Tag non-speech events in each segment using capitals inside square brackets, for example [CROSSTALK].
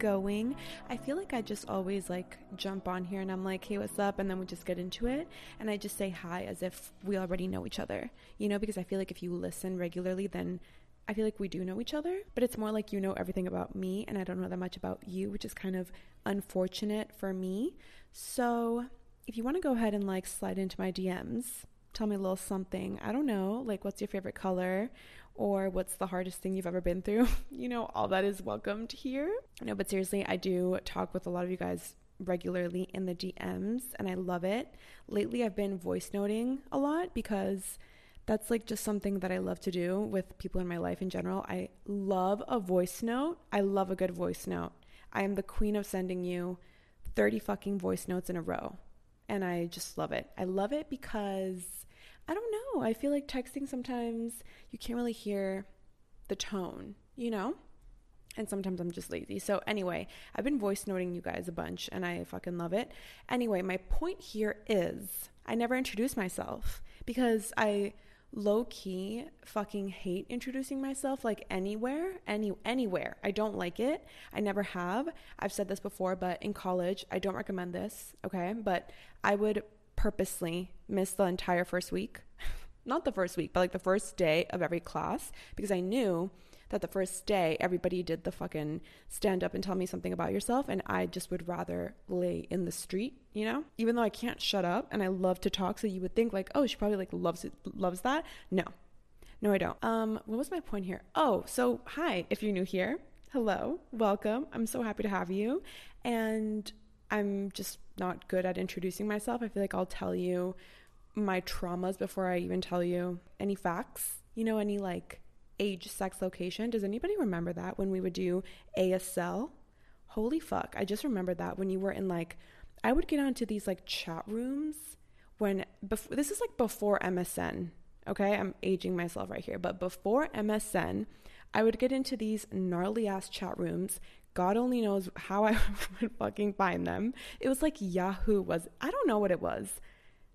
Going? I feel like I just always like jump on here and I'm like, "Hey, what's up?" and then we just get into it and I just say hi as if we already know each other. You know, because I feel like if you listen regularly, then I feel like we do know each other, but it's more like you know everything about me and I don't know that much about you, which is kind of unfortunate for me. So, if you want to go ahead and like slide into my DMs, tell me a little something. I don't know, like what's your favorite color or what's the hardest thing you've ever been through? [LAUGHS] you know, all that is welcomed here. No, but seriously, I do talk with a lot of you guys regularly in the DMs and I love it. Lately, I've been voice noting a lot because that's like just something that I love to do with people in my life in general. I love a voice note. I love a good voice note. I am the queen of sending you 30 fucking voice notes in a row. And I just love it. I love it because I don't know. I feel like texting sometimes you can't really hear the tone, you know? And sometimes I'm just lazy. So, anyway, I've been voice noting you guys a bunch and I fucking love it. Anyway, my point here is I never introduce myself because I low key fucking hate introducing myself like anywhere, any anywhere. I don't like it. I never have. I've said this before, but in college, I don't recommend this, okay? But I would purposely missed the entire first week. [LAUGHS] Not the first week, but like the first day of every class because I knew that the first day everybody did the fucking stand up and tell me something about yourself and I just would rather lay in the street, you know? Even though I can't shut up and I love to talk, so you would think like, "Oh, she probably like loves it loves that." No. No, I don't. Um what was my point here? Oh, so hi, if you're new here. Hello. Welcome. I'm so happy to have you. And I'm just not good at introducing myself. I feel like I'll tell you my traumas before I even tell you any facts. You know, any like age, sex, location. Does anybody remember that when we would do ASL? Holy fuck. I just remembered that when you were in like, I would get onto these like chat rooms when, before, this is like before MSN. Okay. I'm aging myself right here. But before MSN, I would get into these gnarly ass chat rooms. God only knows how I [LAUGHS] would fucking find them. It was like Yahoo was, I don't know what it was.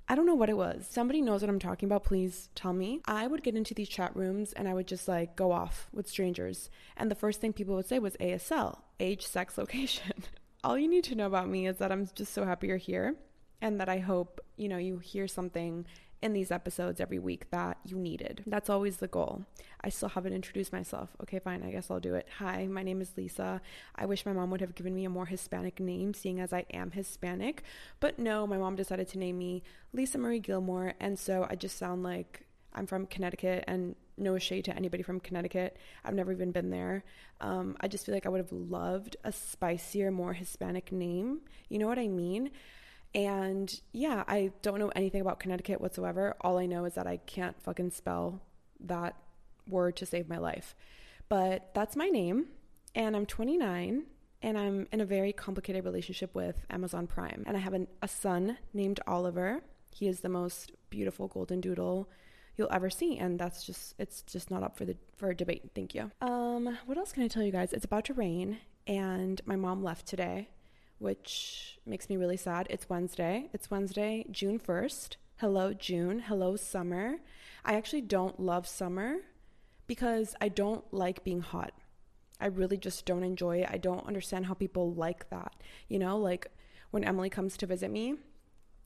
I don't know what it was. Somebody knows what I'm talking about. Please tell me. I would get into these chat rooms and I would just like go off with strangers. And the first thing people would say was ASL, age, sex, [LAUGHS] location. All you need to know about me is that I'm just so happy you're here and that I hope, you know, you hear something in these episodes every week that you needed. That's always the goal. I still haven't introduced myself. Okay, fine. I guess I'll do it. Hi, my name is Lisa. I wish my mom would have given me a more Hispanic name, seeing as I am Hispanic. But no, my mom decided to name me Lisa Marie Gilmore. And so I just sound like I'm from Connecticut and no shade to anybody from Connecticut. I've never even been there. Um, I just feel like I would have loved a spicier, more Hispanic name. You know what I mean? And yeah, I don't know anything about Connecticut whatsoever. All I know is that I can't fucking spell that word to save my life. But that's my name, and I'm 29, and I'm in a very complicated relationship with Amazon Prime. And I have an, a son named Oliver. He is the most beautiful golden doodle you'll ever see and that's just it's just not up for the for a debate thank you um what else can i tell you guys it's about to rain and my mom left today which makes me really sad. It's Wednesday. It's Wednesday, June 1st. Hello, June. Hello, summer. I actually don't love summer because I don't like being hot. I really just don't enjoy it. I don't understand how people like that. You know, like when Emily comes to visit me,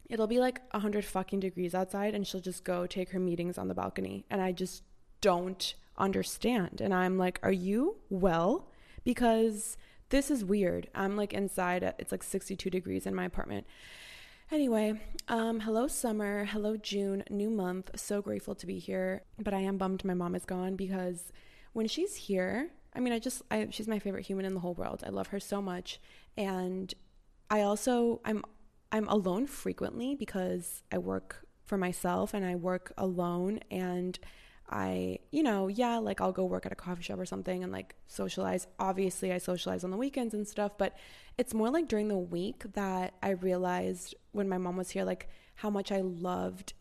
it'll be like 100 fucking degrees outside and she'll just go take her meetings on the balcony. And I just don't understand. And I'm like, are you well? Because this is weird. I'm like inside, it's like 62 degrees in my apartment. Anyway, um, hello summer, hello June, new month. So grateful to be here, but I am bummed my mom is gone because when she's here, I mean, I just, I, she's my favorite human in the whole world. I love her so much, and I also, I'm I'm alone frequently because I work for myself and I work alone and I, you know, yeah, like I'll go work at a coffee shop or something and like socialize. Obviously, I socialize on the weekends and stuff, but it's more like during the week that I realized when my mom was here, like how much I loved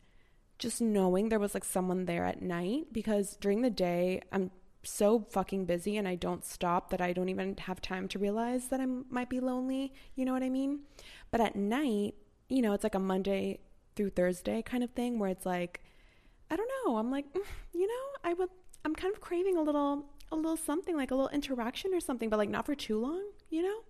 just knowing there was like someone there at night because during the day, I'm so fucking busy and I don't stop that I don't even have time to realize that I might be lonely. You know what I mean? But at night, you know, it's like a Monday through Thursday kind of thing where it's like, I don't know. I'm like, mm, you know, I would, I'm kind of craving a little, a little something like a little interaction or something, but like not for too long, you know?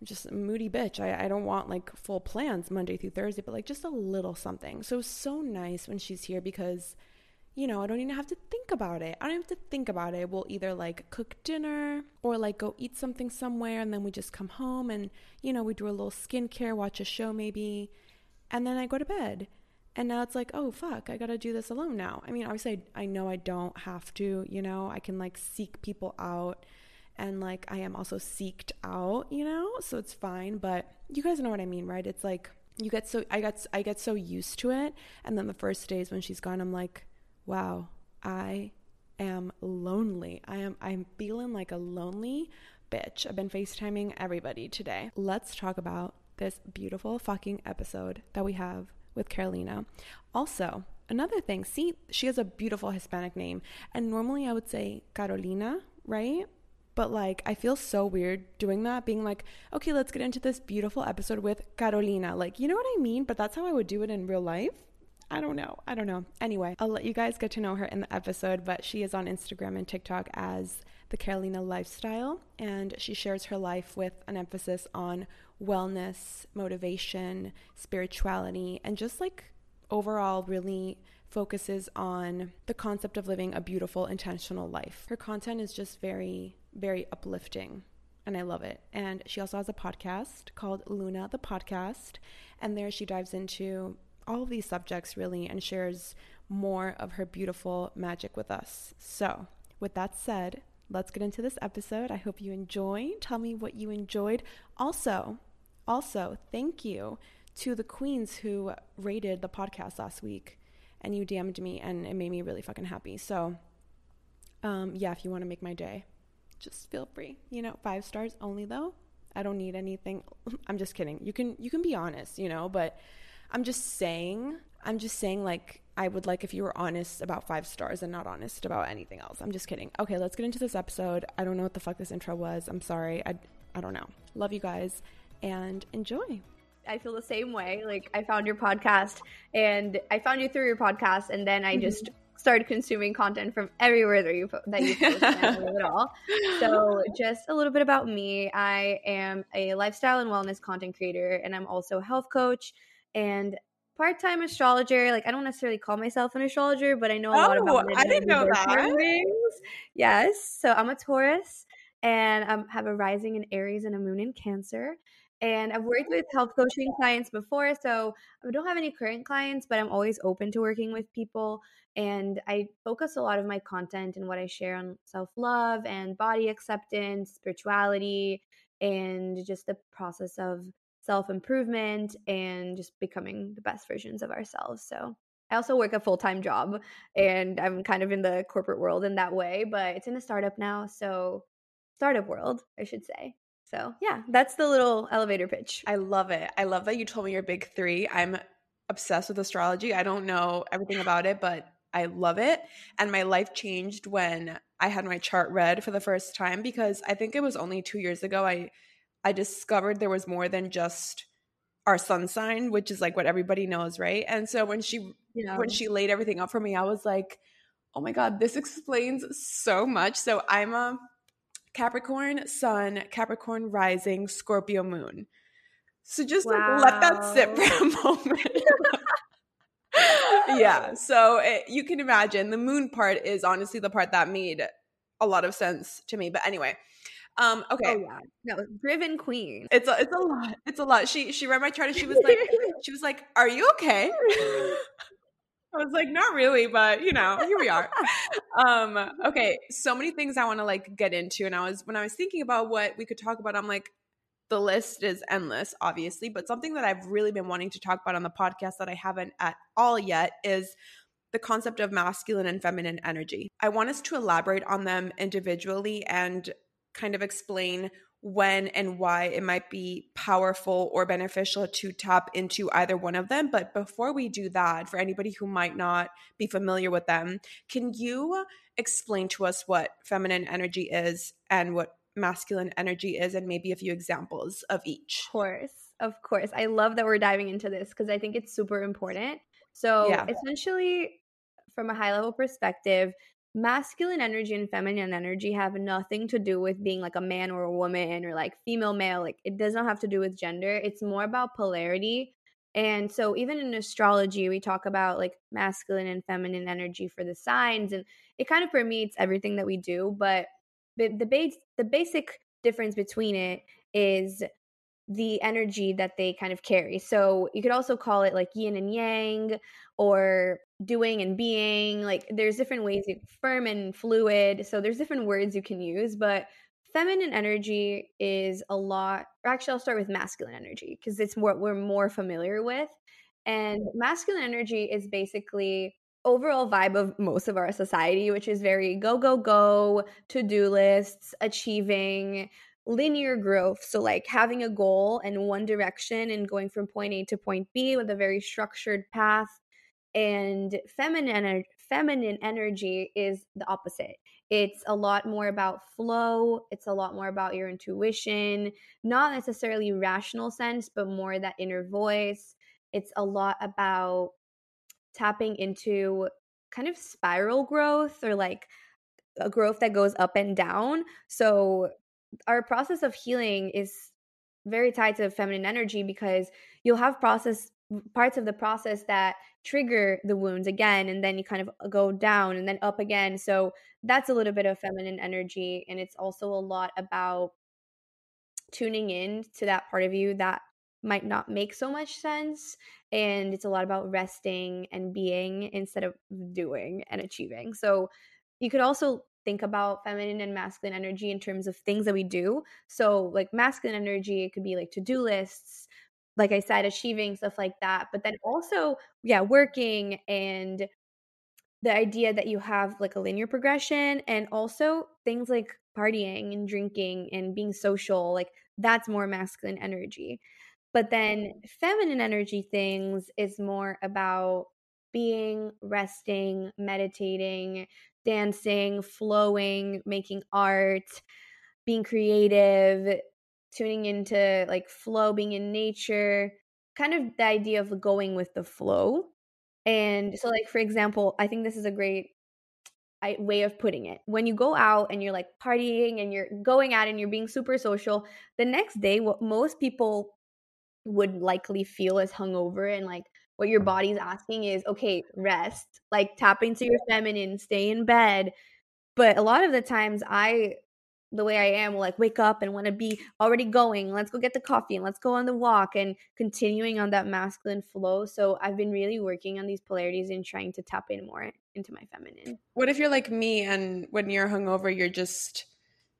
I'm just a moody bitch. I, I don't want like full plans Monday through Thursday, but like just a little something. So so nice when she's here because you know, I don't even have to think about it. I don't have to think about it. We'll either like cook dinner or like go eat something somewhere and then we just come home and, you know, we do a little skincare, watch a show maybe, and then I go to bed. And now it's like, oh, fuck, I gotta do this alone now. I mean, obviously, I, I know I don't have to, you know, I can like seek people out and like I am also seeked out, you know, so it's fine. But you guys know what I mean, right? It's like, you get so I got I get so used to it, and then the first days when she's gone, I'm like, wow, I am lonely. I am I'm feeling like a lonely bitch. I've been FaceTiming everybody today. Let's talk about this beautiful fucking episode that we have with Carolina. Also, another thing, see, she has a beautiful Hispanic name. And normally I would say Carolina, right? But like, I feel so weird doing that, being like, okay, let's get into this beautiful episode with Carolina. Like, you know what I mean? But that's how I would do it in real life. I don't know. I don't know. Anyway, I'll let you guys get to know her in the episode, but she is on Instagram and TikTok as the Carolina Lifestyle, and she shares her life with an emphasis on wellness, motivation, spirituality, and just like overall really focuses on the concept of living a beautiful, intentional life. Her content is just very, very uplifting. And I love it. And she also has a podcast called Luna the Podcast. And there she dives into all of these subjects really and shares more of her beautiful magic with us. So, with that said, let's get into this episode. I hope you enjoy. Tell me what you enjoyed. Also, also, thank you to the queens who rated the podcast last week and you DM'd me and it made me really fucking happy. So, um, yeah, if you want to make my day, just feel free. You know, five stars only though. I don't need anything. [LAUGHS] I'm just kidding. You can you can be honest, you know, but I'm just saying, I'm just saying, like, I would like if you were honest about five stars and not honest about anything else. I'm just kidding. Okay, let's get into this episode. I don't know what the fuck this intro was. I'm sorry. I, I don't know. Love you guys and enjoy. I feel the same way. Like, I found your podcast and I found you through your podcast, and then I mm-hmm. just started consuming content from everywhere that you that you post at all. [LAUGHS] So just a little bit about me. I am a lifestyle and wellness content creator and I'm also a health coach and part-time astrologer. Like I don't necessarily call myself an astrologer, but I know a oh, lot about. Oh, I didn't know that. Yes, so I'm a Taurus, and I have a rising in Aries and a moon in Cancer. And I've worked with health coaching clients before, so I don't have any current clients, but I'm always open to working with people. And I focus a lot of my content and what I share on self love and body acceptance, spirituality, and just the process of self improvement and just becoming the best versions of ourselves. So I also work a full time job and I'm kind of in the corporate world in that way, but it's in a startup now. So, startup world, I should say. So, yeah, that's the little elevator pitch. I love it. I love that you told me your big three. I'm obsessed with astrology. I don't know everything about it, but I love it. And my life changed when I had my chart read for the first time because I think it was only two years ago. I I discovered there was more than just our sun sign, which is like what everybody knows, right? And so when she yeah. when she laid everything up for me, I was like, "Oh my god, this explains so much." So I'm a Capricorn sun, Capricorn rising, Scorpio moon. So just wow. like, let that sit for a moment. [LAUGHS] yeah. So it, you can imagine the moon part is honestly the part that made a lot of sense to me. But anyway, um, okay. Oh yeah. No, driven queen. It's a it's a lot. It's a lot. She she read my chart and she was like [LAUGHS] she was like, Are you okay? [LAUGHS] [LAUGHS] I was like, not really, but you know, here we are. um, okay, so many things I want to like get into. And I was when I was thinking about what we could talk about, I'm like, the list is endless, obviously, but something that I've really been wanting to talk about on the podcast that I haven't at all yet is the concept of masculine and feminine energy. I want us to elaborate on them individually and kind of explain when and why it might be powerful or beneficial to tap into either one of them. But before we do that, for anybody who might not be familiar with them, can you explain to us what feminine energy is and what masculine energy is and maybe a few examples of each? Of course. Of course. I love that we're diving into this because I think it's super important. So, yeah. essentially, from a high level perspective, masculine energy and feminine energy have nothing to do with being like a man or a woman or like female male like it does not have to do with gender it's more about polarity and so even in astrology we talk about like masculine and feminine energy for the signs and it kind of permeates everything that we do but the base the basic difference between it is the energy that they kind of carry. So you could also call it like yin and yang or doing and being. Like there's different ways you firm and fluid. So there's different words you can use, but feminine energy is a lot actually I'll start with masculine energy because it's what we're more familiar with. And mm. masculine energy is basically overall vibe of most of our society, which is very go, go, go, to do lists, achieving, linear growth. So, like having a goal in one direction and going from point A to point B with a very structured path. And feminine, feminine energy is the opposite. It's a lot more about flow. It's a lot more about your intuition, not necessarily rational sense, but more that inner voice. It's a lot about tapping into kind of spiral growth or like a growth that goes up and down. So our process of healing is very tied to feminine energy because you'll have process parts of the process that trigger the wounds again and then you kind of uh, go down and then up again so that's a little bit of feminine energy and it's also a lot about tuning in to that part of you that might not make so much sense and it's a lot about resting and being instead of doing and achieving so you could also think about feminine and masculine energy in terms of things that we do. So, like masculine energy, it could be like to do lists, like I said, achieving stuff like that. But then also, yeah, working and the idea that you have like a linear progression and also things like partying and drinking and being social, like that's more masculine energy. But then mm-hmm. feminine energy things is more about being, resting, meditating, dancing, flowing, making art, being creative, tuning into like flow, being in nature, kind of the idea of going with the flow. And so, like, for example, I think this is a great way of putting it. When you go out and you're like partying and you're going out and you're being super social, the next day, what most people would likely feel is hungover and like what your body's asking is okay rest like tap into your feminine stay in bed but a lot of the times i the way i am like wake up and want to be already going let's go get the coffee and let's go on the walk and continuing on that masculine flow so i've been really working on these polarities and trying to tap in more into my feminine what if you're like me and when you're hungover you're just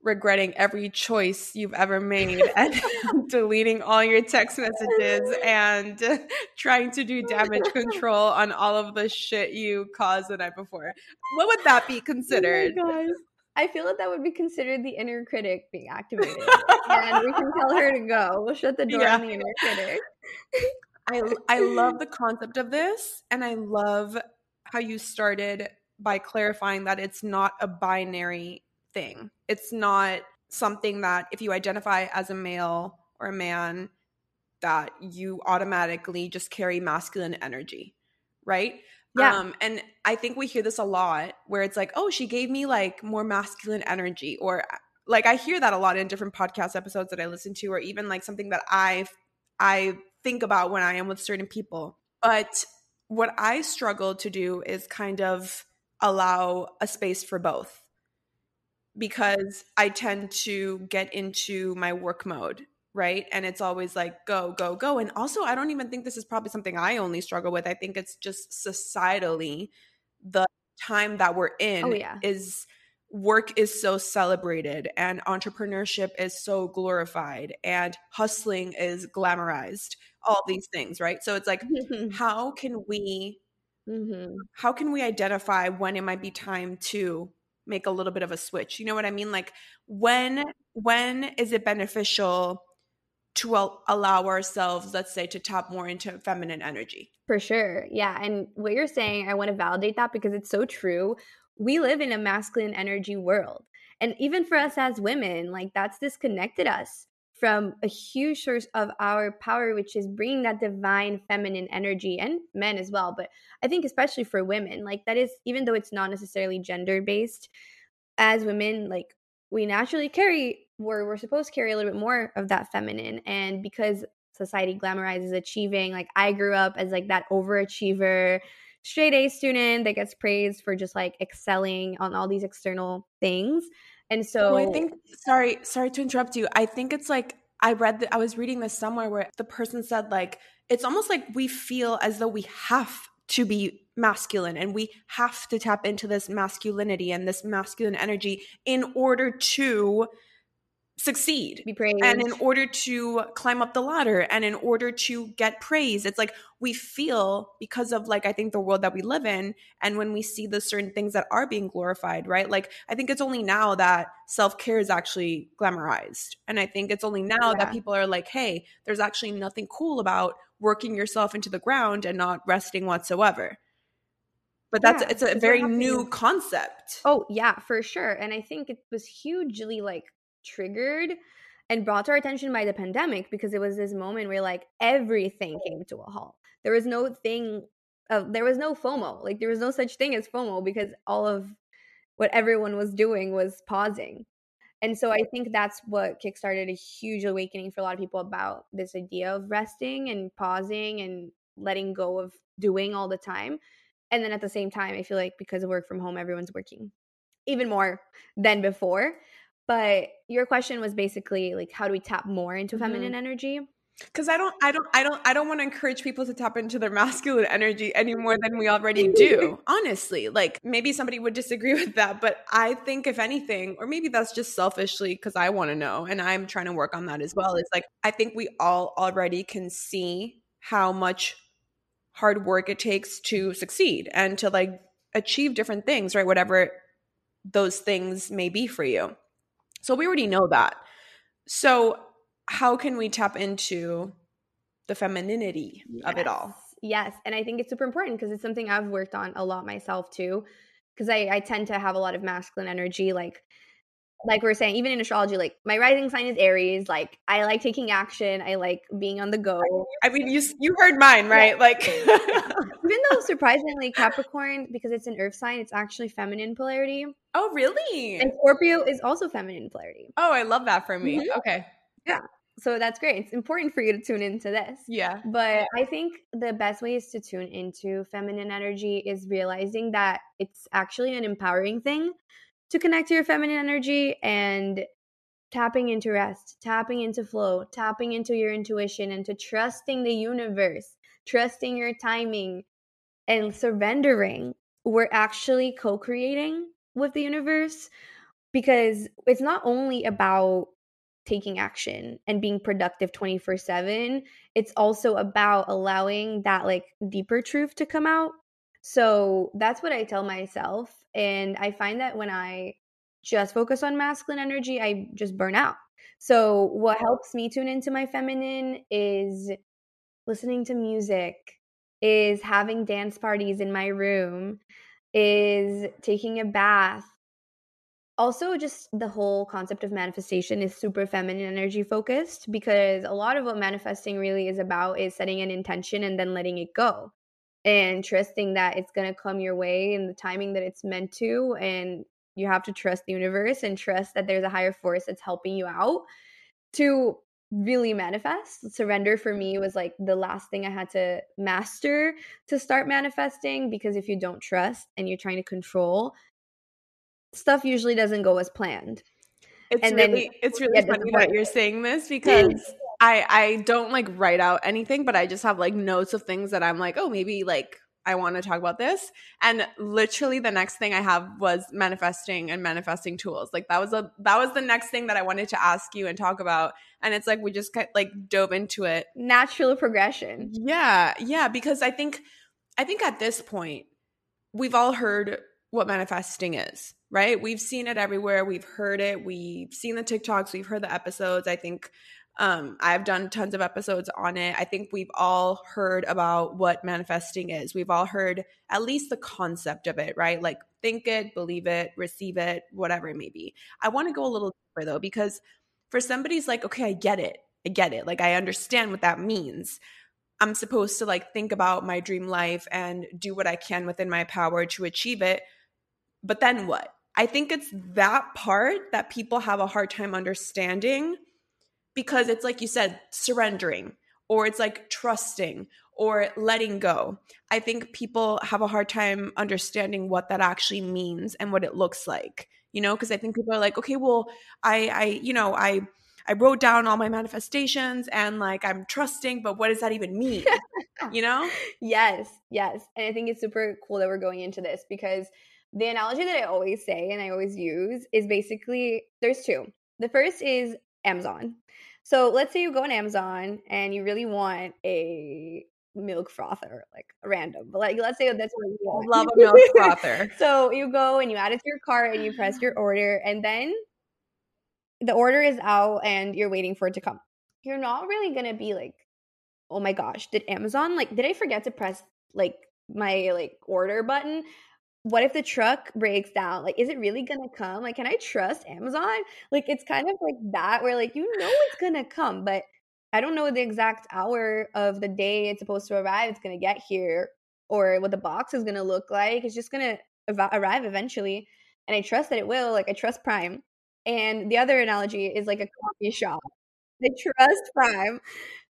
regretting every choice you've ever made [LAUGHS] and [LAUGHS] deleting all your text messages [LAUGHS] and trying to do damage control on all of the shit you caused the night before. What would that be oh considered? Oh I feel that that would be considered the inner critic being activated. and we can tell her to go. We'll shut the door yeah. on the inner critic. I I love the concept of this and I love how you started by clarifying that it's not a binary thing. It's not something that if you identify as a male or a man, that you automatically just carry masculine energy, right? Yeah. Um, and I think we hear this a lot where it's like, oh, she gave me like more masculine energy, or like I hear that a lot in different podcast episodes that I listen to, or even like something that I I think about when I am with certain people. But what I struggle to do is kind of allow a space for both because I tend to get into my work mode, right? And it's always like go, go, go. And also, I don't even think this is probably something I only struggle with. I think it's just societally the time that we're in oh, yeah. is work is so celebrated and entrepreneurship is so glorified and hustling is glamorized all these things right so it's like [LAUGHS] how can we mm-hmm. how can we identify when it might be time to make a little bit of a switch you know what i mean like when when is it beneficial to allow ourselves let's say to tap more into feminine energy for sure yeah and what you're saying i want to validate that because it's so true we live in a masculine energy world. And even for us as women, like that's disconnected us from a huge source of our power, which is bringing that divine feminine energy and men as well. But I think, especially for women, like that is, even though it's not necessarily gender based, as women, like we naturally carry, we're, we're supposed to carry a little bit more of that feminine. And because society glamorizes achieving, like I grew up as like that overachiever, straight A student that gets praised for just like excelling on all these external things. And so well, I think sorry, sorry to interrupt you. I think it's like I read that I was reading this somewhere where the person said like it's almost like we feel as though we have to be masculine and we have to tap into this masculinity and this masculine energy in order to succeed. Be praised. And in order to climb up the ladder and in order to get praise it's like we feel because of like i think the world that we live in and when we see the certain things that are being glorified right? Like i think it's only now that self-care is actually glamorized. And i think it's only now yeah. that people are like hey there's actually nothing cool about working yourself into the ground and not resting whatsoever. But that's yeah, it's a very new concept. Oh yeah for sure. And i think it was hugely like triggered and brought to our attention by the pandemic because it was this moment where like everything came to a halt. There was no thing of there was no FOMO. Like there was no such thing as FOMO because all of what everyone was doing was pausing. And so I think that's what kickstarted a huge awakening for a lot of people about this idea of resting and pausing and letting go of doing all the time. And then at the same time, I feel like because of work from home, everyone's working even more than before. But your question was basically like, how do we tap more into mm-hmm. feminine energy? because i don't i don't i don't i don't want to encourage people to tap into their [LAUGHS] masculine energy any more than we already [LAUGHS] do honestly like maybe somebody would disagree [LAUGHS] with that but i think if anything or maybe that's just selfishly because i want to know and i'm trying to work on that as well it's like i think we all already can see how much hard work it takes to succeed and to like achieve different things right whatever those things may be for you so we already know that. So how can we tap into the femininity yes. of it all? Yes. And I think it's super important because it's something I've worked on a lot myself too. Because I, I tend to have a lot of masculine energy. Like like we are saying, even in astrology, like my rising sign is Aries. Like I like taking action. I like being on the go. I mean, you you heard mine, right? Yeah. Like, [LAUGHS] even though surprisingly [LAUGHS] Capricorn, because it's an Earth sign, it's actually feminine polarity. Oh, really? And Scorpio is also feminine polarity. Oh, I love that for me. Mm-hmm. Okay. Yeah. So that's great. It's important for you to tune into this. Yeah. But I think the best way is to tune into feminine energy is realizing that it's actually an empowering thing to connect to your feminine energy and tapping into rest, tapping into flow, tapping into your intuition, and to trusting the universe, trusting your timing, and surrendering. We're actually co creating with the universe because it's not only about taking action and being productive 24 7 it's also about allowing that like deeper truth to come out so that's what i tell myself and I find that when I just focus on masculine energy, I just burn out. So, what helps me tune into my feminine is listening to music, is having dance parties in my room, is taking a bath. Also, just the whole concept of manifestation is super feminine energy focused because a lot of what manifesting really is about is setting an intention and then letting it go and trusting that it's going to come your way in the timing that it's meant to and you have to trust the universe and trust that there's a higher force that's helping you out to really manifest. Surrender for me was like the last thing I had to master to start manifesting because if you don't trust and you're trying to control, stuff usually doesn't go as planned. It's and really then, it's really funny that you're saying this [LAUGHS] because I I don't like write out anything, but I just have like notes of things that I'm like, oh, maybe like I want to talk about this. And literally the next thing I have was manifesting and manifesting tools. Like that was a that was the next thing that I wanted to ask you and talk about. And it's like we just like dove into it. Natural progression. Yeah. Yeah, because I think I think at this point we've all heard what manifesting is, right? We've seen it everywhere. We've heard it. We've seen the TikToks, we've heard the episodes. I think um, I've done tons of episodes on it. I think we've all heard about what manifesting is. We've all heard at least the concept of it, right? Like think it, believe it, receive it, whatever it may be. I want to go a little deeper though, because for somebody's like, okay, I get it. I get it. Like I understand what that means. I'm supposed to like think about my dream life and do what I can within my power to achieve it. But then what? I think it's that part that people have a hard time understanding because it's like you said, surrendering or it's like trusting or letting go. I think people have a hard time understanding what that actually means and what it looks like. You know, because I think people are like, okay, well, I, I, you know, I, I wrote down all my manifestations and like I'm trusting, but what does that even mean? [LAUGHS] you know? Yes, yes. And I think it's super cool that we're going into this because the analogy that I always say and I always use is basically there's two. The first is Amazon. So let's say you go on Amazon and you really want a milk frother, like random, but like let's say that's what you want. Love a [LAUGHS] milk frother. so you go and you add it to your cart and you press your [GASPS] order, and then the order is out and you're waiting for it to come. You're not really gonna be like, oh my gosh, did Amazon like did I forget to press like my like order button? What if the truck breaks down? Like, is it really gonna come? Like, can I trust Amazon? Like, it's kind of like that where like you know it's gonna come, but I don't know the exact hour of the day it's supposed to arrive. It's gonna get here, or what the box is gonna look like. It's just gonna arrive eventually, and I trust that it will. Like, I trust Prime. And the other analogy is like a coffee shop. [LAUGHS] I trust Prime.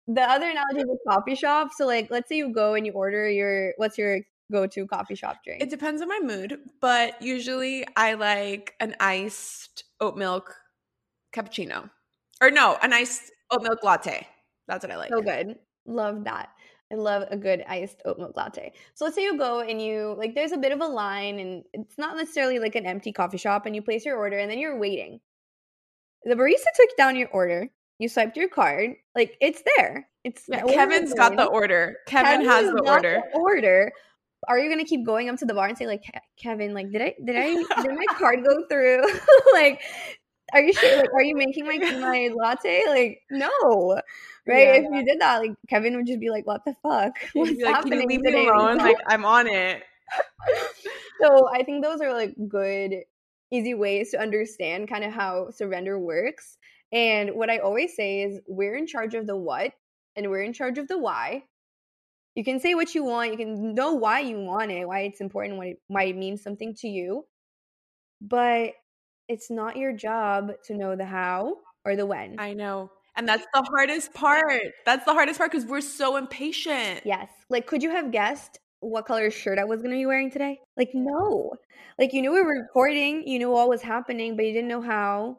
The other analogy is a coffee shop. So, like, let's say you go and you order your what's your go to coffee shop drink? It depends on my mood, but usually I like an iced oat milk cappuccino. Or no, an iced oat milk latte. That's what I like. So good. Love that. I love a good iced oat milk latte. So let's say you go and you like there's a bit of a line and it's not necessarily like an empty coffee shop and you place your order and then you're waiting. The barista took down your order. You swiped your card. Like it's there. It's yeah, Kevin's got the order. Kevin, Kevin has the order. The order are you gonna keep going up to the bar and say like Kevin, like did I did I [LAUGHS] did my card go through? [LAUGHS] like, are you sure? Like, are you making my [LAUGHS] my latte? Like, no, right? Yeah. If you did that, like Kevin would just be like, "What the fuck? What's like, happening leave today?" Me alone? like, I'm on it. so I think those are like good, easy ways to understand kind of how surrender works. And what I always say is, we're in charge of the what, and we're in charge of the why you can say what you want you can know why you want it why it's important why it, why it means something to you but it's not your job to know the how or the when. I know and that's the hardest part that's the hardest part because we're so impatient. Yes like could you have guessed what color shirt i was going to be wearing today? Like no like you knew we were recording you knew what was happening but you didn't know how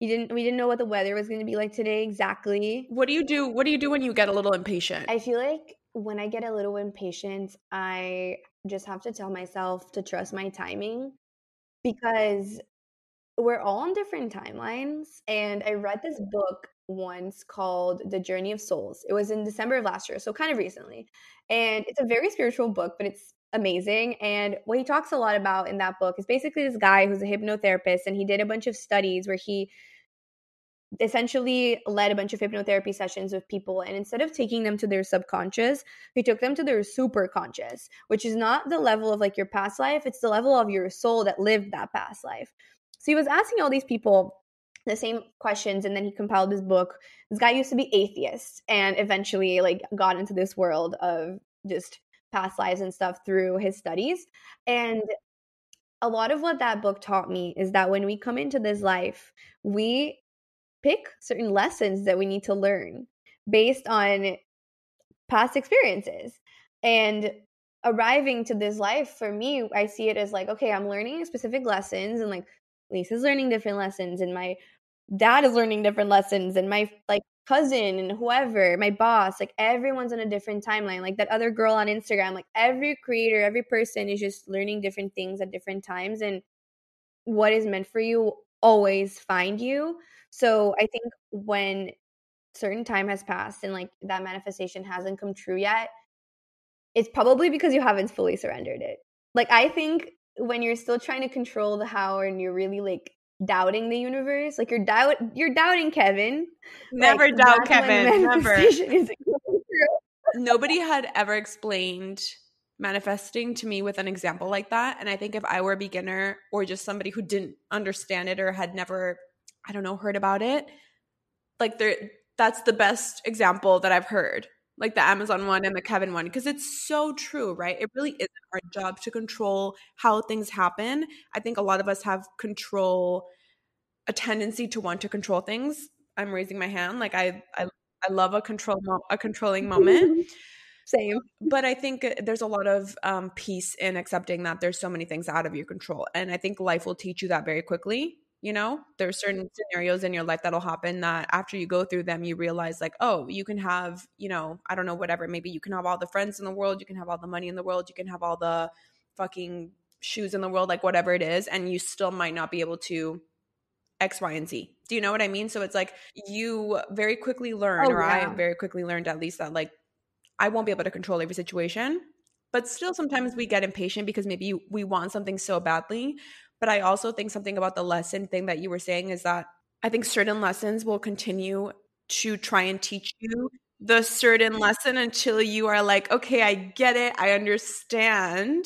you didn't we didn't know what the weather was going to be like today exactly. What do you do what do you do when you get a little impatient? I feel like when I get a little impatient, I just have to tell myself to trust my timing because we're all on different timelines. And I read this book once called The Journey of Souls. It was in December of last year, so kind of recently. And it's a very spiritual book, but it's amazing. And what he talks a lot about in that book is basically this guy who's a hypnotherapist and he did a bunch of studies where he essentially led a bunch of hypnotherapy sessions with people and instead of taking them to their subconscious he took them to their super conscious which is not the level of like your past life it's the level of your soul that lived that past life. So he was asking all these people the same questions and then he compiled this book. This guy used to be atheist and eventually like got into this world of just past lives and stuff through his studies. And a lot of what that book taught me is that when we come into this life we pick certain lessons that we need to learn based on past experiences. And arriving to this life for me, I see it as like, okay, I'm learning specific lessons and like Lisa's learning different lessons and my dad is learning different lessons and my like cousin and whoever, my boss, like everyone's on a different timeline. Like that other girl on Instagram, like every creator, every person is just learning different things at different times. And what is meant for you always find you. So I think [LAUGHS] when certain time has passed and like that manifestation hasn't come true yet, it's probably because you haven't fully surrendered it. Like I think when you're still trying to control the how and you're really like doubting the universe, like you're doubt you're doubting Kevin. Never like, doubt Kevin. Never. Nobody had ever explained manifesting to me with an example like that. And I think if I were a beginner or just somebody who didn't understand it or had never, I don't know, heard about it, like there that's the best example that I've heard. Like the Amazon one and the Kevin one, because it's so true, right? It really isn't our job to control how things happen. I think a lot of us have control, a tendency to want to control things. I'm raising my hand. Like I, I, I love a control, a controlling moment. [LAUGHS] Same. [LAUGHS] But I think uh, there's a lot of um, peace in accepting that there's so many things out of your control. And I think life will teach you that very quickly. You know, there's certain scenarios in your life that'll happen that after you go through them, you realize, like, oh, you can have, you know, I don't know, whatever. Maybe you can have all the friends in the world, you can have all the money in the world, you can have all the fucking shoes in the world, like whatever it is, and you still might not be able to X, Y, and Z. Do you know what I mean? So it's like you very quickly learn, Oh, or yeah. I very quickly learned at least that, like, I won't be able to control every situation. But still, sometimes we get impatient because maybe we want something so badly. But I also think something about the lesson thing that you were saying is that I think certain lessons will continue to try and teach you the certain lesson until you are like, okay, I get it, I understand.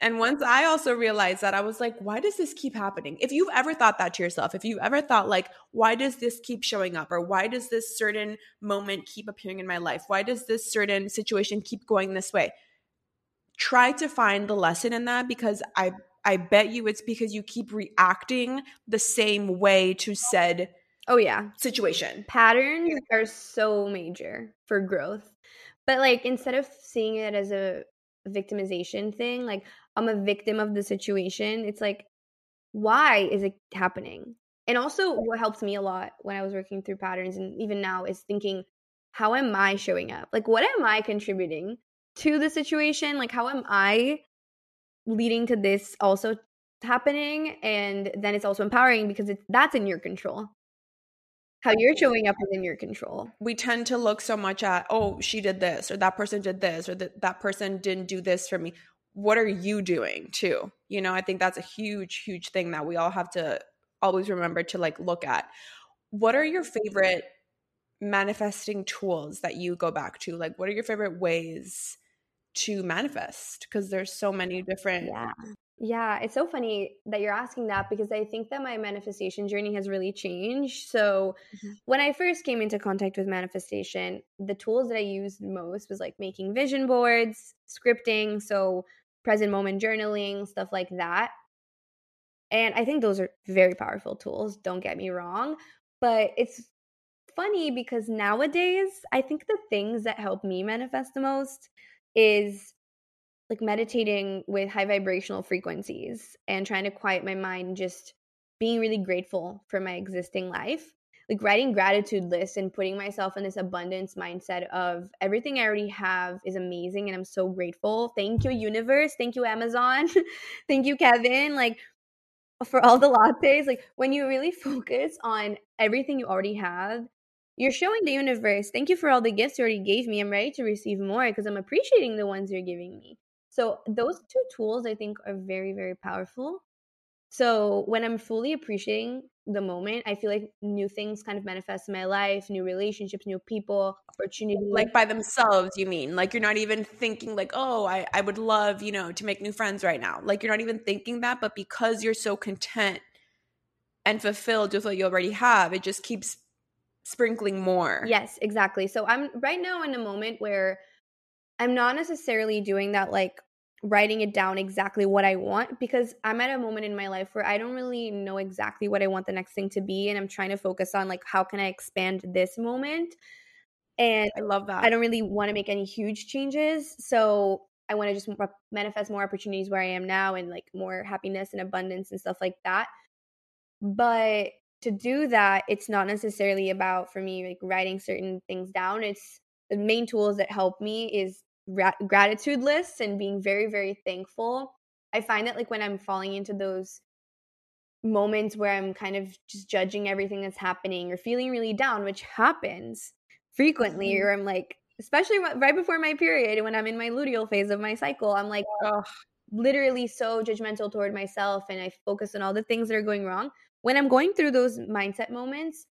And once I also realized that, I was like, why does this keep happening? If you've ever thought that to yourself, if you've ever thought, like, why does this keep showing up? Or why does this certain moment keep appearing in my life? Why does this certain situation keep going this way? Try to find the lesson in that because I I bet you it's because you keep reacting the same way to said Oh yeah. situation. patterns are so major for growth. But like instead of seeing it as a victimization thing, like I'm a victim of the situation, it's like why is it happening? And also what helps me a lot when I was working through patterns and even now is thinking how am I showing up? Like what am I contributing to the situation? Like how am I leading to this also happening and then it's also empowering because it's that's in your control how you're showing up is in your control. we tend to look so much at oh she did this or that person did this or that that person didn't do this for me. What are you doing too? You know i think that's a huge huge thing that we all have to always remember to like look at. What are your favorite manifesting tools that you go back to? Like what are your favorite ways to manifest? Because there's so many different Yeah. Yeah, it's so funny that you're asking that because I think that my manifestation journey has really changed. So, Mhm. when I first came into contact with manifestation, the tools that I used most was like making vision boards, scripting, so present moment journaling, stuff like that. And I think those are very powerful tools, don't get me wrong. But it's funny because nowadays, I think the things that help me manifest the most is like meditating with high vibrational frequencies and trying to quiet my mind, just being really grateful for my existing life. Like writing gratitude lists and putting myself in this abundance mindset of everything I already have is amazing and I'm so grateful. Thank you, universe. Thank you, Amazon. [LAUGHS] Thank you, Kevin. Like for all the lattes, like when you really [LAUGHS] focus on everything you already have, you're showing the universe, thank you for all the gifts you already gave me. I'm ready to receive more because I'm appreciating the ones you're giving me. So those two tools I think are very, very powerful. So when I'm fully appreciating the moment, I feel like new things kind of manifest in my life, new relationships, new people, opportunities. like by themselves you mean like you're not even thinking like oh I, I would love you know to make new friends right now like you're not even thinking that but because you're so content and fulfilled with what you already have it just keeps sprinkling more Yes, exactly. So I'm right now in a moment where I'm not necessarily doing that, like writing it down exactly what I want, because I'm at a moment in my life where I don't really know exactly what I want the next thing to be. And I'm trying to focus on, like, how can I expand this moment? And i love that I don't really want to make any huge changes. So I want to just manifest more opportunities where I am now and like more happiness and abundance and stuff like that. But to do that, it's not necessarily about for me like writing certain things down. It's the main tools that help me is ra- gratitude lists and being very very thankful. I find that like when I'm falling into those moments where I'm kind of just judging everything that's happening or feeling really down, which happens frequently, mm-hmm. or I'm like, especially right before my period when I'm in my luteal phase of my cycle, I'm like, oh, literally so judgmental toward myself and I focus on all the things that are going wrong. When I'm going through those mindset moments,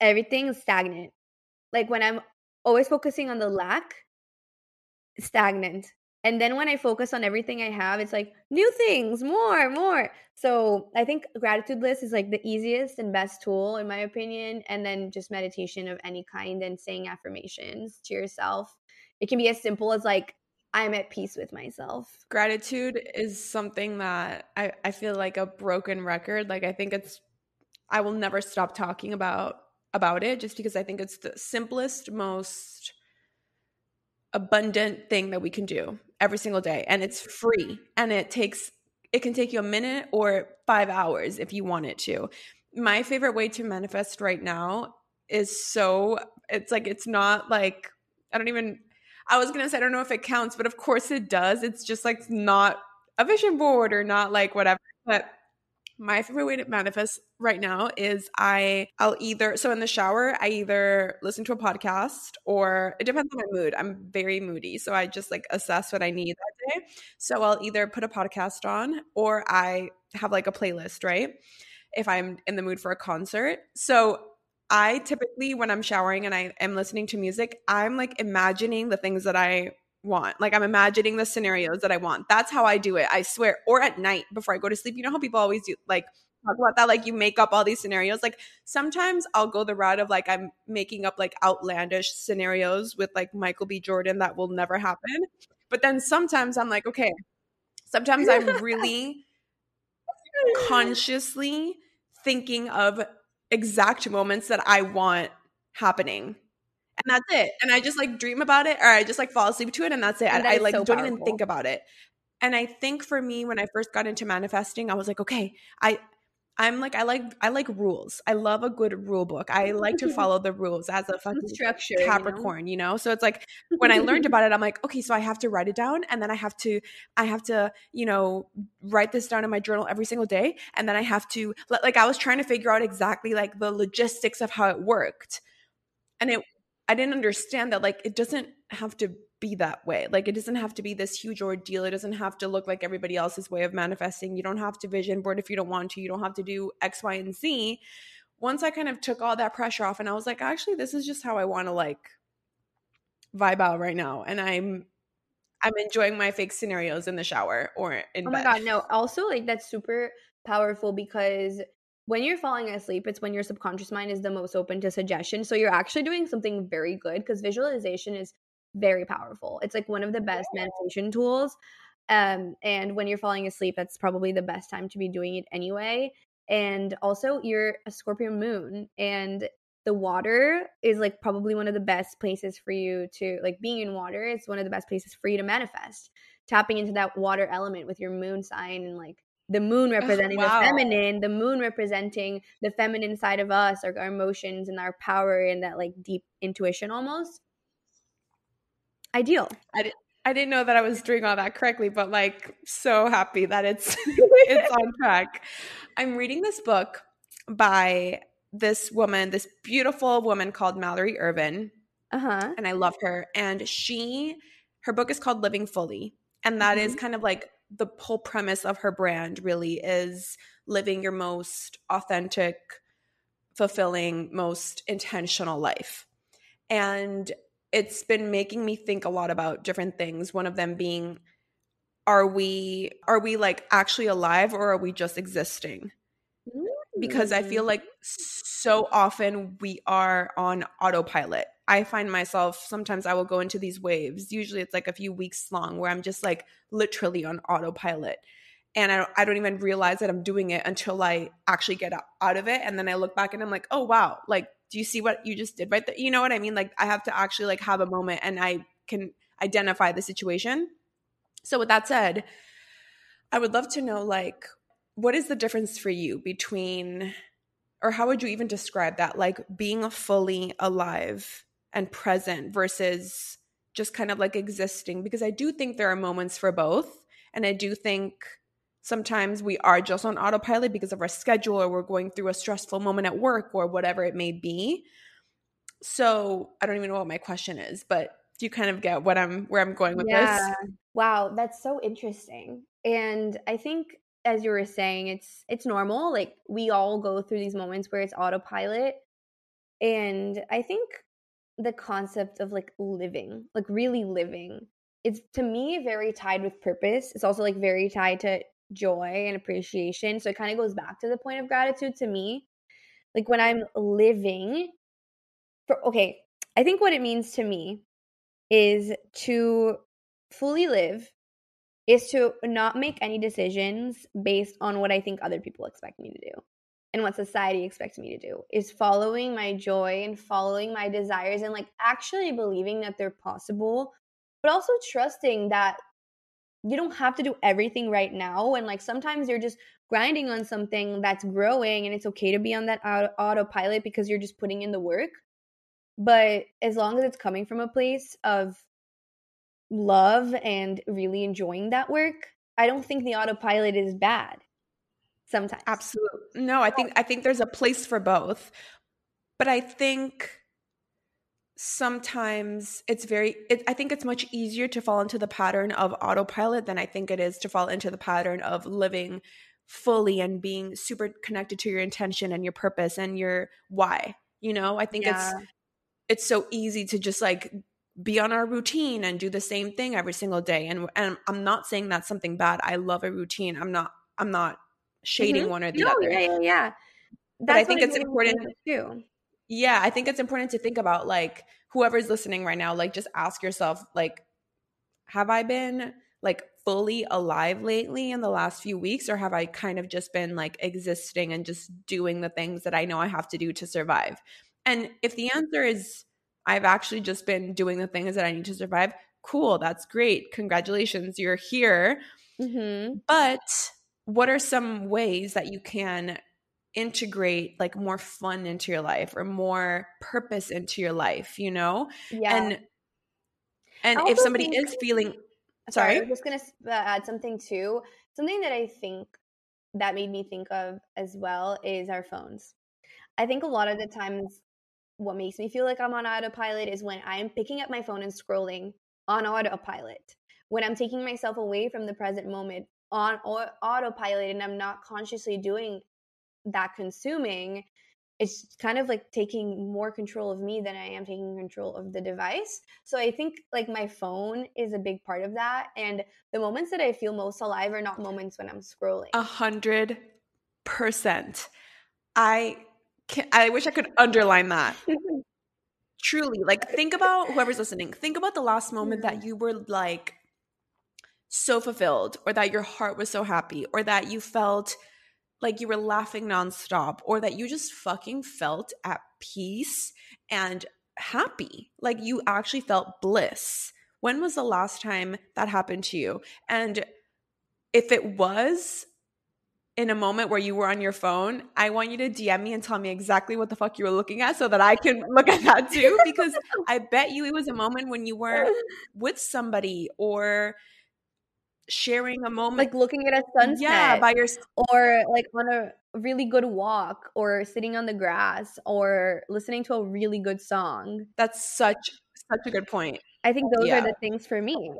everything is stagnant. Like when I'm always focusing on the lack, stagnant. And then when I focus on everything I have, it's like new things, more, more. So I think gratitude list is like the easiest and best tool, in my opinion. And then just meditation of any kind and saying affirmations to yourself. It can be as simple as like, I'm at peace with myself. Gratitude is something that I, I feel like a broken record. Like I think it's I will never stop talking about about it just because I think it's the simplest, most abundant thing that we can do every single day and it's free and it takes it can take you a minute or 5 hours if you want it to. My favorite way to manifest right now is so it's like it's not like I don't even I was going to say I don't know if it counts but of course it does. It's just like not a vision board or not like whatever but my favorite way to manifest right now is I I'll either so in the shower I either listen to a podcast or it depends on my mood. I'm very moody, so I just like assess what I need that day. So I'll either put a podcast on or I have like a playlist, right? If I'm in the mood for a concert. So I typically when I'm showering and I am listening to music, I'm like imagining the things that I want. Like I'm imagining the scenarios that I want. That's how I do it. I swear. Or at night before I go to sleep. You know how people always do like talk about that like you make up all these scenarios like sometimes i'll go the route of like i'm making up like outlandish scenarios with like michael b jordan that will never happen but then sometimes i'm like okay sometimes i'm really [LAUGHS] consciously thinking of exact moments that i want happening and that's it. And I just like dream about it or I just like fall asleep to it and that's it. And I, I like so don't powerful. even think about it. And I think for me when I first got into manifesting, I was like, okay, I I'm like I like I like rules. I love a good rule book. I like to [LAUGHS] follow the rules as a fucking structure Capricorn, you know? you know? So it's like when I learned [LAUGHS] about it, I'm like, okay, so I have to write it down and then I have to I have to, you know, write this down in my journal every single day and then I have to like I was trying to figure out exactly like the logistics of how it worked. And it I didn't understand that like it doesn't have to be that way. Like it doesn't have to be this huge ordeal. It doesn't have to look like everybody else's way of manifesting. You don't have to vision board if you don't want to. You don't have to do X, Y, and Z. Once I kind of took all that pressure off and I was like, actually, this is just how I want to like vibe out right now. And I'm I'm enjoying my fake scenarios in the shower or in oh bed. my god, no. Also, like that's super powerful because when you're falling asleep, it's when your subconscious mind is the most open to suggestion. So you're actually doing something very good because visualization is very powerful. It's like one of the best yeah. meditation tools. Um, and when you're falling asleep, that's probably the best time to be doing it anyway. And also, you're a Scorpio moon, and the water is like probably one of the best places for you to like being in water is one of the best places for you to manifest tapping into that water element with your moon sign and like the moon representing wow. the feminine, the moon representing the feminine side of us, our, our emotions and our power and that like deep intuition almost. Ideal. I, I didn't know that I was doing all that correctly, but like so happy that it's [LAUGHS] it's on track. I'm reading this book by this woman, this beautiful woman called Mallory Ervin. Uh-huh. And I love her. And she her book is called Living Fully. And that mm-hmm. is kind of like the whole premise of her brand really is living your most authentic, fulfilling, most intentional life. And it's been making me think a lot about different things. One of them being are we are we like actually alive or are we just existing? Because I feel mm. like so often we are on autopilot I find myself sometimes I will go into these waves. Usually it's like a few weeks long where I'm just like literally on autopilot. And I don't, I don't even realize that I'm doing it until I actually get out of it. And then I look back and I'm like, oh, wow. Like, do you see what you just did right there? You know what I mean? Like, I have to actually like have a moment and I can identify the situation. So, with that said, I would love to know like, what is the difference for you between or how would you even describe that? Like being fully alive and present versus just kind of like existing? Because I do think there are moments for both. And I do think sometimes we are just on autopilot because of our schedule or we're going through a stressful moment at work or whatever it may be. So I don't even know what my question is, but do you kind of get what I'm where I'm going with yeah. this? Wow, that's so interesting. And I think as you were saying, it's it's normal. Like we all go through these moments where it's autopilot. And I think the concept of like living, like really living, it's to me very tied with purpose. It's also like very tied to joy and appreciation. So it kind of goes back to the point of gratitude to me. Like when I'm living for okay, I think what it means to me is to fully live is to not make any decisions based on what I think other people expect me to do and what society expects me to do is following my joy and following my desires and like actually believing that they're possible but also trusting that you don't have to do everything right now. And like sometimes you're just grinding on something that's growing and it's okay to be on that auto- autopilot because you're just putting in the work. But as long as it's coming from a place of love and really enjoying that work, I don't think the autopilot is bad. Sometimes. Absolutely. No, I think I think there's a place for both. But I think sometimes it's very it, i think it's much easier to fall into the pattern of autopilot than i think it is to fall into the pattern of living fully and being super connected to your intention and your purpose and your why you know i think yeah. it's it's so easy to just like be on our routine and do the same thing every single day and and I'm not saying that's something bad. I love a routine. I'm not I'm not shading mm-hmm. one or the no, other. Yeah, yeah, yeah. That's but I think it's important too. Yeah, I think it's important to think about like whoever's listening right now, like just ask yourself like have I been like fully alive lately in the last few weeks or have I kind of just been like existing and just doing the things that I know I have to do to survive? And if the answer is I've actually just been doing the things that I need to survive. Cool, that's great. Congratulations, you're here. Mm-hmm. But what are some ways that you can integrate like more fun into your life or more purpose into your life, you know? Yeah. And and if somebody think, is feeling sorry, sorry, I'm just going to uh, add something too. Something that I think that made me think of as well is our phones. I think a lot of the times what makes me feel like I'm on autopilot is when I'm picking up my phone and scrolling on autopilot. When I'm taking myself away from the present moment on autopilot and I'm not consciously doing that consuming, it's kind of like taking more control of me than I am taking control of the device. So I think like my phone is a big part of that. And the moments that I feel most alive are not moments when I'm scrolling. A hundred percent. I can, I wish I could underline that. Mm-hmm. Truly, like think about whoever's listening. Think about the last moment that you were like so fulfilled, or that your heart was so happy, or that you felt like you were laughing nonstop, or that you just fucking felt at peace and happy. Like you actually felt bliss. When was the last time that happened to you? And if it was in a moment where you were on your phone, I want you to DM me and tell me exactly what the fuck you were looking at so that I can [LAUGHS] look at that too. [LAUGHS] Because I bet you it was a moment when you were [LAUGHS] with somebody or sharing a moment. Like looking at a sunset. Yeah, by your or like on a really good walk or sitting on the grass or listening to a really good song. That's such such a good point. I think those yeah. are the things for me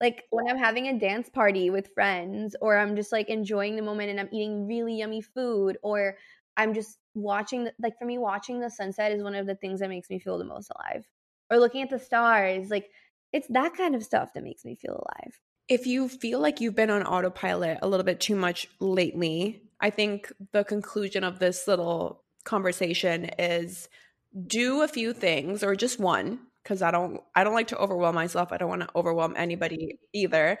like when I'm having a dance party with friends, or I'm just like enjoying the moment and I'm eating really yummy food, or I'm just watching, the, like for me, watching the sunset is one of the things that makes me feel the most alive. Or looking at the stars, like it's that kind of stuff that makes me feel alive. If you feel like you've been on autopilot a little bit too much lately, I think the conclusion of this little conversation is do a few things or just one because I don't I don't like to overwhelm myself. I don't want to overwhelm anybody either.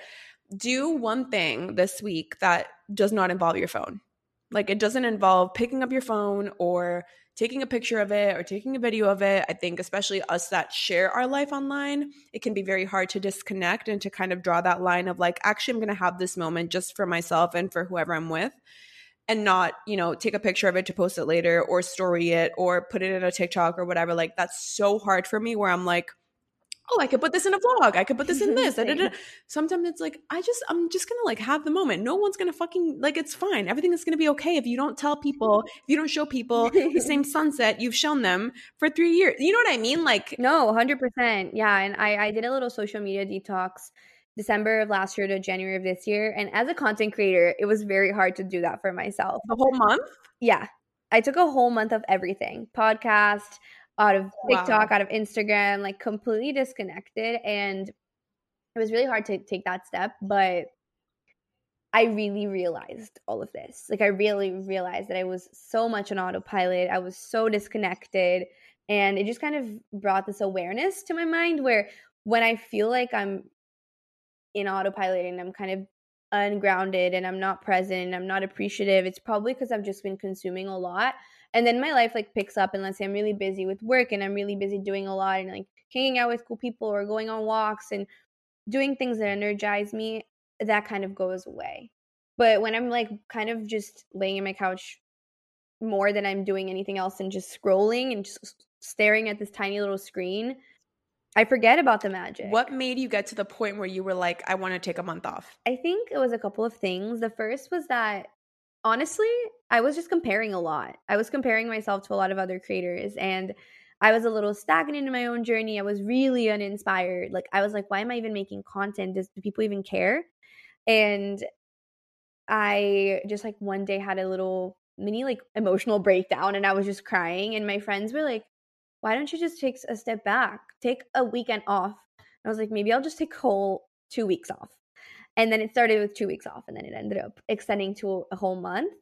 Do one thing this week that does not involve your phone. Like it doesn't involve picking up your phone or taking a picture of it or taking a video of it. I think especially us that share our life online, it can be very hard to disconnect and to kind of draw that line of like actually I'm going to have this moment just for myself and for whoever I'm with. And not, you know, take a picture of it to post it later or story it or put it in a TikTok or whatever. Like that's so hard for me where I'm like, oh, I could put this in a vlog. I could put this in this. [LAUGHS] Sometimes it's like, I just, I'm just gonna like have the moment. No one's gonna fucking like, it's fine. Everything is gonna be okay if you don't tell people, if you don't show people [LAUGHS] the same sunset you've shown them for three years. You know what I mean? Like, no, hundred percent, yeah. And I, I did a little social media detox. December of last year to January of this year. And as a content creator, it was very hard to do that for myself. The whole month? Yeah. I took a whole month of everything podcast, out of TikTok, wow. out of Instagram, like completely disconnected. And it was really hard to take that step, but I really realized all of this. Like, I really realized that I was so much on autopilot. I was so disconnected. And it just kind of brought this awareness to my mind where when I feel like I'm in autopilot and I'm kind of ungrounded and I'm not present and I'm not appreciative, it's probably because I've just been consuming a lot. And then my life like picks up and let's say i'm really busy with work and i'm really busy doing a lot and like hanging out with cool people or going on walks and doing things that energize me that kind of goes away. But when i'm like kind of just laying in my couch more than i'm doing anything else and just scrolling and just staring at this tiny little screen I forget about the magic. What made you get to the point where you were like, I want to take a month off? I think it was a couple of things. The first was that honestly, I was just comparing a lot. I was comparing myself to a lot of other creators and I was a little stagnant in my own journey. I was really uninspired. Like I was like, why am I even making content? Does do people even care? And I just like one day had a little mini like emotional breakdown and I was just crying and my friends were like, why don't you just take a step back? Take a weekend off. And I was like, maybe I'll just take a whole two weeks off. And then it started with two weeks off and then it ended up extending to a whole month.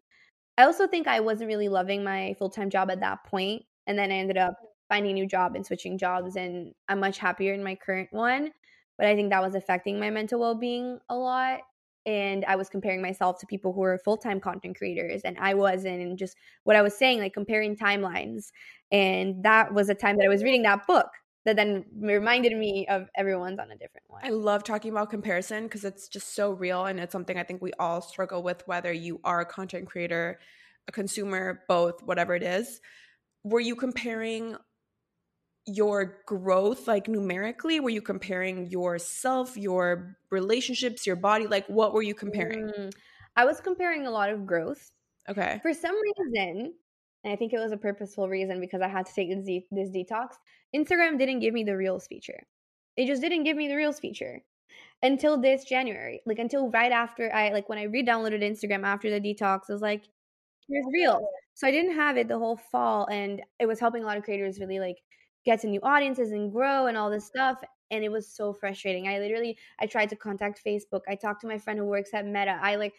I also think I wasn't really loving my full time job at that point, And then I ended up finding a new job and switching jobs. And I'm much happier in my current one. But I think that was affecting my mental well being a lot. And I was comparing myself to people who were full time content creators, and I wasn't. And just what I was saying, like comparing timelines. And that was a time that I was reading that book that then reminded me of everyone's on a different one. I love talking about comparison because it's just so real and it's something I think we all struggle with, whether you are a content creator, a consumer, both, whatever it is. Were you comparing your growth like numerically? Were you comparing yourself, your relationships, your body? Like, what were you comparing? Mm, I was comparing a lot of growth. Okay. For some reason, and I think it was a purposeful reason because I had to take this, de- this detox. Instagram didn't give me the Reels feature. It just didn't give me the Reels feature until this January. Like until right after I like when I re-downloaded Instagram after the detox, I was like, here's Reels. So I didn't have it the whole fall, and it was helping a lot of creators really like get to new audiences and grow and all this stuff. And it was so frustrating. I literally I tried to contact Facebook. I talked to my friend who works at Meta. I like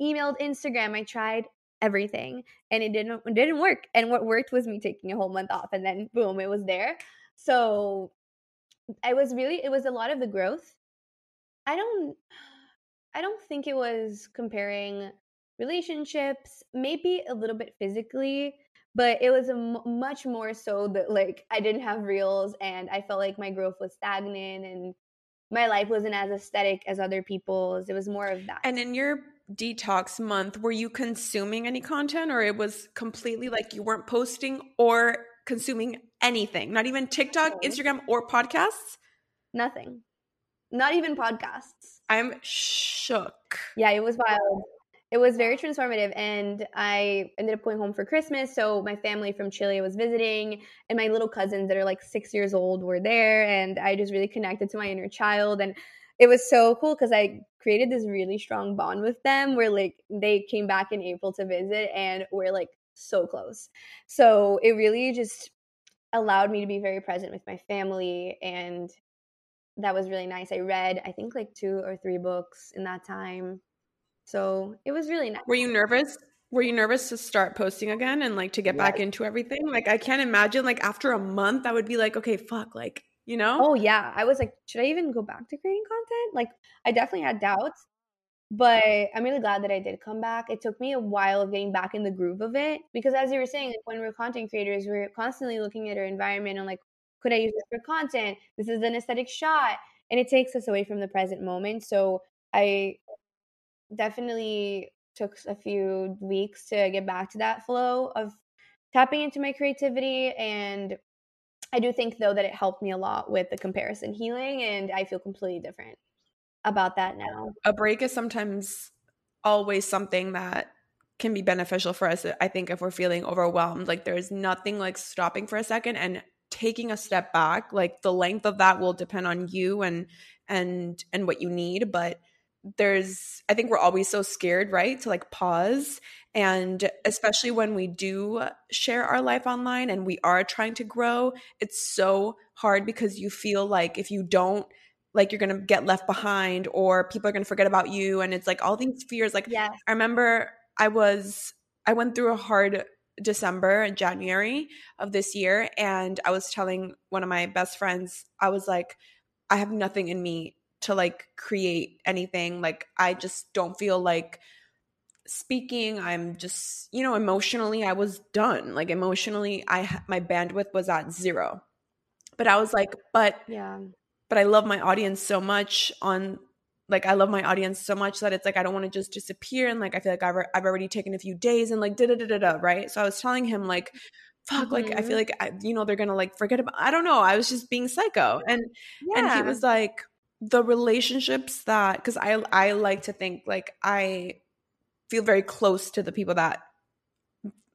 emailed Instagram. I tried everything and it didn't it didn't work and what worked was me taking a whole month off and then boom it was there so i was really it was a lot of the growth i don't i don't think it was comparing relationships maybe a little bit physically but it was a m- much more so that like i didn't have reels and i felt like my growth was stagnant and my life wasn't as aesthetic as other people's it was more of that and in your detox month, were you consuming any content or it was completely like you weren't posting or consuming anything? Not even TikTok, Instagram, or podcasts? Nothing. Not even podcasts. I'm shook. Yeah, it was wild. It was very transformative. And I ended up going home for Christmas. So my family from Chile was visiting, and my little cousins that are like six years old were there. And I just really connected to my inner child. And it was so cool because I created this really strong bond with them where like they came back in April to visit and we're like so close. So it really just allowed me to be very present with my family and that was really nice. I read I think like two or three books in that time. So it was really nice. Were you nervous? Were you nervous to start posting again and like to get yes. back into everything? Like I can't imagine like after a month I would be like, okay, fuck, like you know? Oh yeah. I was like, should I even go back to creating content? Like I definitely had doubts, but I'm really glad that I did come back. It took me a while of getting back in the groove of it because as you were saying, like, when we're content creators, we're constantly looking at our environment and like, could I use this for content? This is an aesthetic shot. And it takes us away from the present moment. So I definitely took a few weeks to get back to that flow of tapping into my creativity and I do think though that it helped me a lot with the comparison healing and I feel completely different about that now. A break is sometimes always something that can be beneficial for us. I think if we're feeling overwhelmed, like there's nothing like stopping for a second and taking a step back. Like the length of that will depend on you and and and what you need, but there's I think we're always so scared, right? To like pause and especially when we do share our life online and we are trying to grow, it's so hard because you feel like if you don't like you're going to get left behind or people are going to forget about you and it's like all these fears like yes. I remember I was I went through a hard December and January of this year and I was telling one of my best friends I was like I have nothing in me to like create anything like I just don't feel like speaking i'm just you know emotionally i was done like emotionally i my bandwidth was at zero but i was like but yeah but i love my audience so much on like i love my audience so much that it's like i don't want to just disappear and like i feel like i've, I've already taken a few days and like da da da da da right so i was telling him like fuck mm-hmm. like i feel mm-hmm. like I, you know they're gonna like forget about i don't know i was just being psycho and yeah. and he was like the relationships that because i i like to think like i feel very close to the people that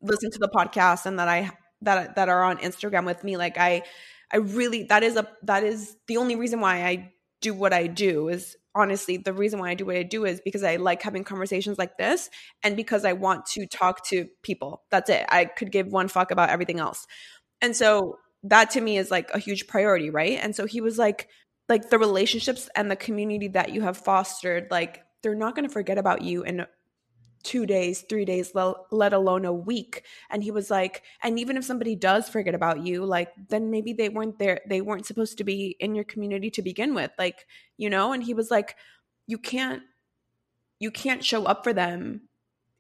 listen to the podcast and that I that that are on Instagram with me. Like I I really that is a that is the only reason why I do what I do is honestly the reason why I do what I do is because I like having conversations like this and because I want to talk to people. That's it. I could give one fuck about everything else. And so that to me is like a huge priority, right? And so he was like like the relationships and the community that you have fostered like they're not going to forget about you in two days, three days, let alone a week. And he was like, and even if somebody does forget about you, like, then maybe they weren't there, they weren't supposed to be in your community to begin with. Like, you know, and he was like, you can't, you can't show up for them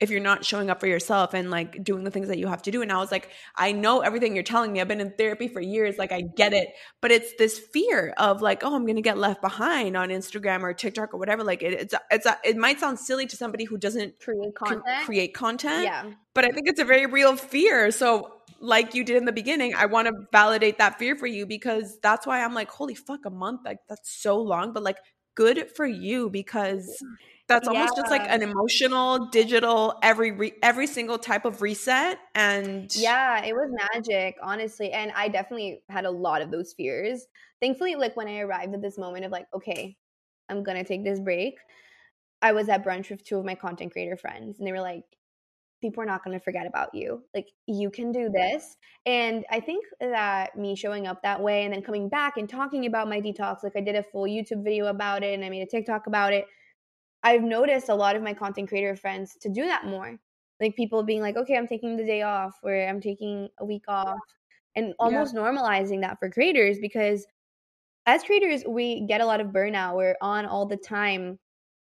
if you're not showing up for yourself and like doing the things that you have to do. And I was like, I know everything you're telling me. I've been in therapy for years. Like, I get it. But it's this fear of like, oh, I'm going to get left behind on Instagram or TikTok or whatever. Like, it, it's, it's, a, it might sound silly to somebody who doesn't create content. create content. Yeah. But I think it's a very real fear. So, like you did in the beginning, I want to validate that fear for you because that's why I'm like, holy fuck, a month. Like, that's so long. But like, good for you because that's almost yeah. just like an emotional digital every re- every single type of reset and yeah it was magic honestly and i definitely had a lot of those fears. Thankfully like when i arrived at this moment of like okay i'm gonna take this break i was at brunch with two of my content creator friends and they were like people are not going to forget about you. Like you can do this and i think that me showing up that way and then coming back and talking about my detox like i did a full youtube video about it and i made a tiktok about it I've noticed a lot of my content creator friends to do that more. Like people being like, okay, I'm taking the day off or I'm taking a week off and almost yeah. normalizing that for creators because as creators, we get a lot of burnout. We're on all the time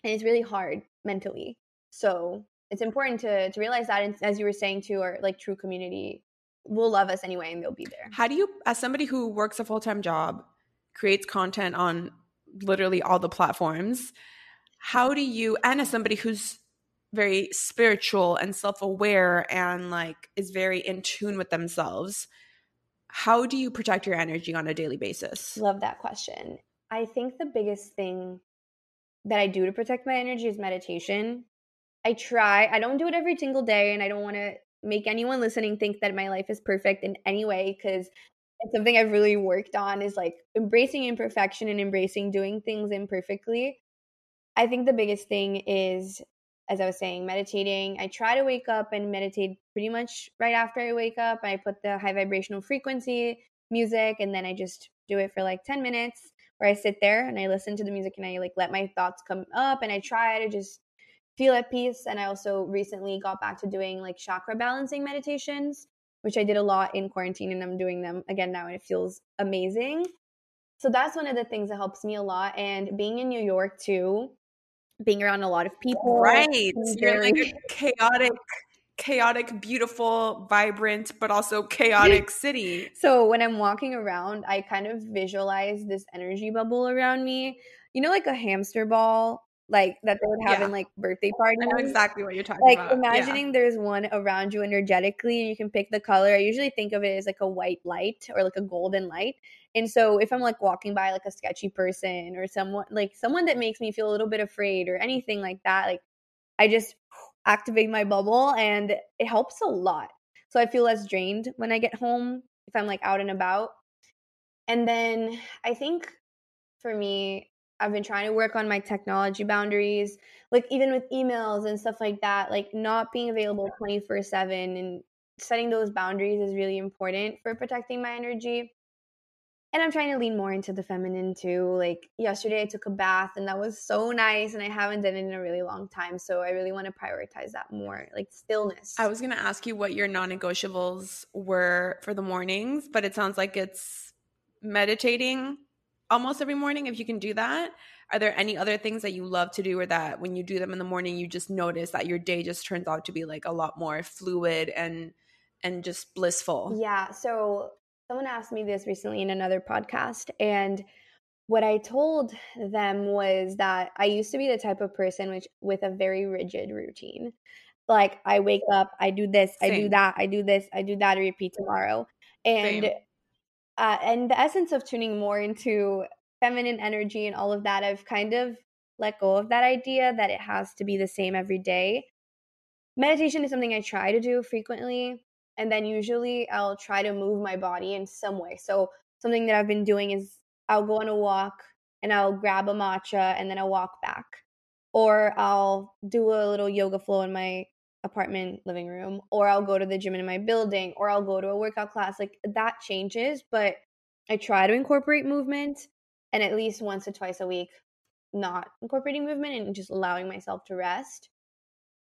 and it's really hard mentally. So it's important to, to realize that. And as you were saying too, our like true community will love us anyway and they'll be there. How do you, as somebody who works a full time job, creates content on literally all the platforms, how do you and as somebody who's very spiritual and self-aware and like is very in tune with themselves how do you protect your energy on a daily basis? Love that question. I think the biggest thing that i do to protect my energy is meditation. I try i don't do it every single day and i don't want to make anyone listening think that my life is perfect in any way because it's something i've really worked on is like embracing imperfection and embracing doing things imperfectly I think the biggest thing is, as I was saying, meditating. I try to wake up and meditate pretty much right after I wake up. I put the high vibrational frequency music and then I just do it for like 10 minutes where I sit there and I listen to the music and I like let my thoughts come up and I try to just feel at peace. And I also recently got back to doing like chakra balancing meditations, which I did a lot in quarantine and I'm doing them again now and it feels amazing. So that's one of the things that helps me a lot. And being in New York too, being around a lot of people. Right. You're like a chaotic, chaotic, beautiful, vibrant, but also chaotic [LAUGHS] city. So when I'm walking around, I kind of visualize this energy bubble around me. You know, like a hamster ball like that they would have Yeah. in like birthday parties. I know exactly what you're talking like about. Yeah. imagining there's one around you energetically and you can pick the color i usually think of it as like a white light or like a golden light and so if i'm like walking by like a sketchy person or someone like someone that makes me feel a little bit afraid or anything like that like i just activate my bubble and it helps a lot so i feel less drained when i get home if i'm like out and about and then i think for me i've been trying to work on my technology boundaries like even with emails and stuff like that like not being available 24 7 and setting those boundaries is really important for protecting my energy. And i'm trying to lean more into the feminine too like yesterday i took a bath and that was so nice and i haven't done it in a really long time so i really want to prioritize that more like stillness. I was going to ask you what your non negotiables were for the mornings, but it sounds like it's meditating almost every morning if you can do that. Are there any other things that you love to do or that when you do them in the morning you just notice that your day just turns out to be like a lot more fluid and and just blissful? Yeah. So someone asked me this recently in another podcast, and what I told them was that I used to be the type of person which with a very rigid routine. Like I wake up, I do this, I do that, I do this, I do that, I repeat tomorrow. And Same. Uh, and the essence of tuning more into feminine energy and all of that, I've kind of let go of that idea that it has to be the same every day. Meditation is something I try to do frequently, and then usually I'll try to move my body in some way. So something that I've been doing is I'll go on a walk and I'll grab a matcha and then I'll walk back, or I'll do a little yoga flow in my apartment living room, or I'll go to the gym in my building, or I'll go to a workout class. Like that changes, but I try to incorporate movement and at least once or twice a week, not incorporating movement and just allowing myself to rest.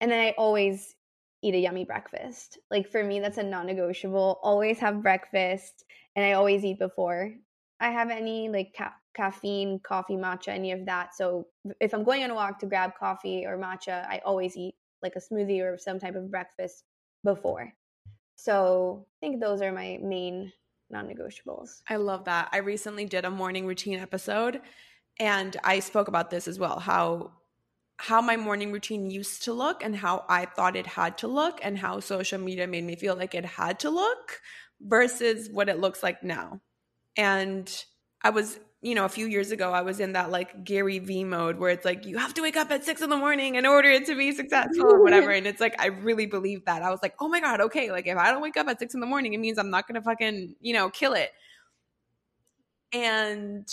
And then I always eat a yummy breakfast. Like for me, that's a non negotiable. Always have breakfast and I always eat before I have any like ca- caffeine, coffee, matcha, any of that. So if I'm going on a walk to grab coffee or matcha, I always eat like a smoothie or some type of breakfast before. So I think those are my main non negotiables. I love that. I recently did a morning routine episode and I spoke about this as well how how my morning routine used to look and how I thought it had to look and how social media made me feel like it had to look versus what it looks like now. And I was, you know, a few years ago, I was in that like Gary V mode where it's like, you have to wake up at six in the morning in order to be successful or whatever. And it's like, I really believe that. I was like, oh my God, okay. Like, if I don't wake up at six in the morning, it means I'm not going to fucking, you know, kill it. And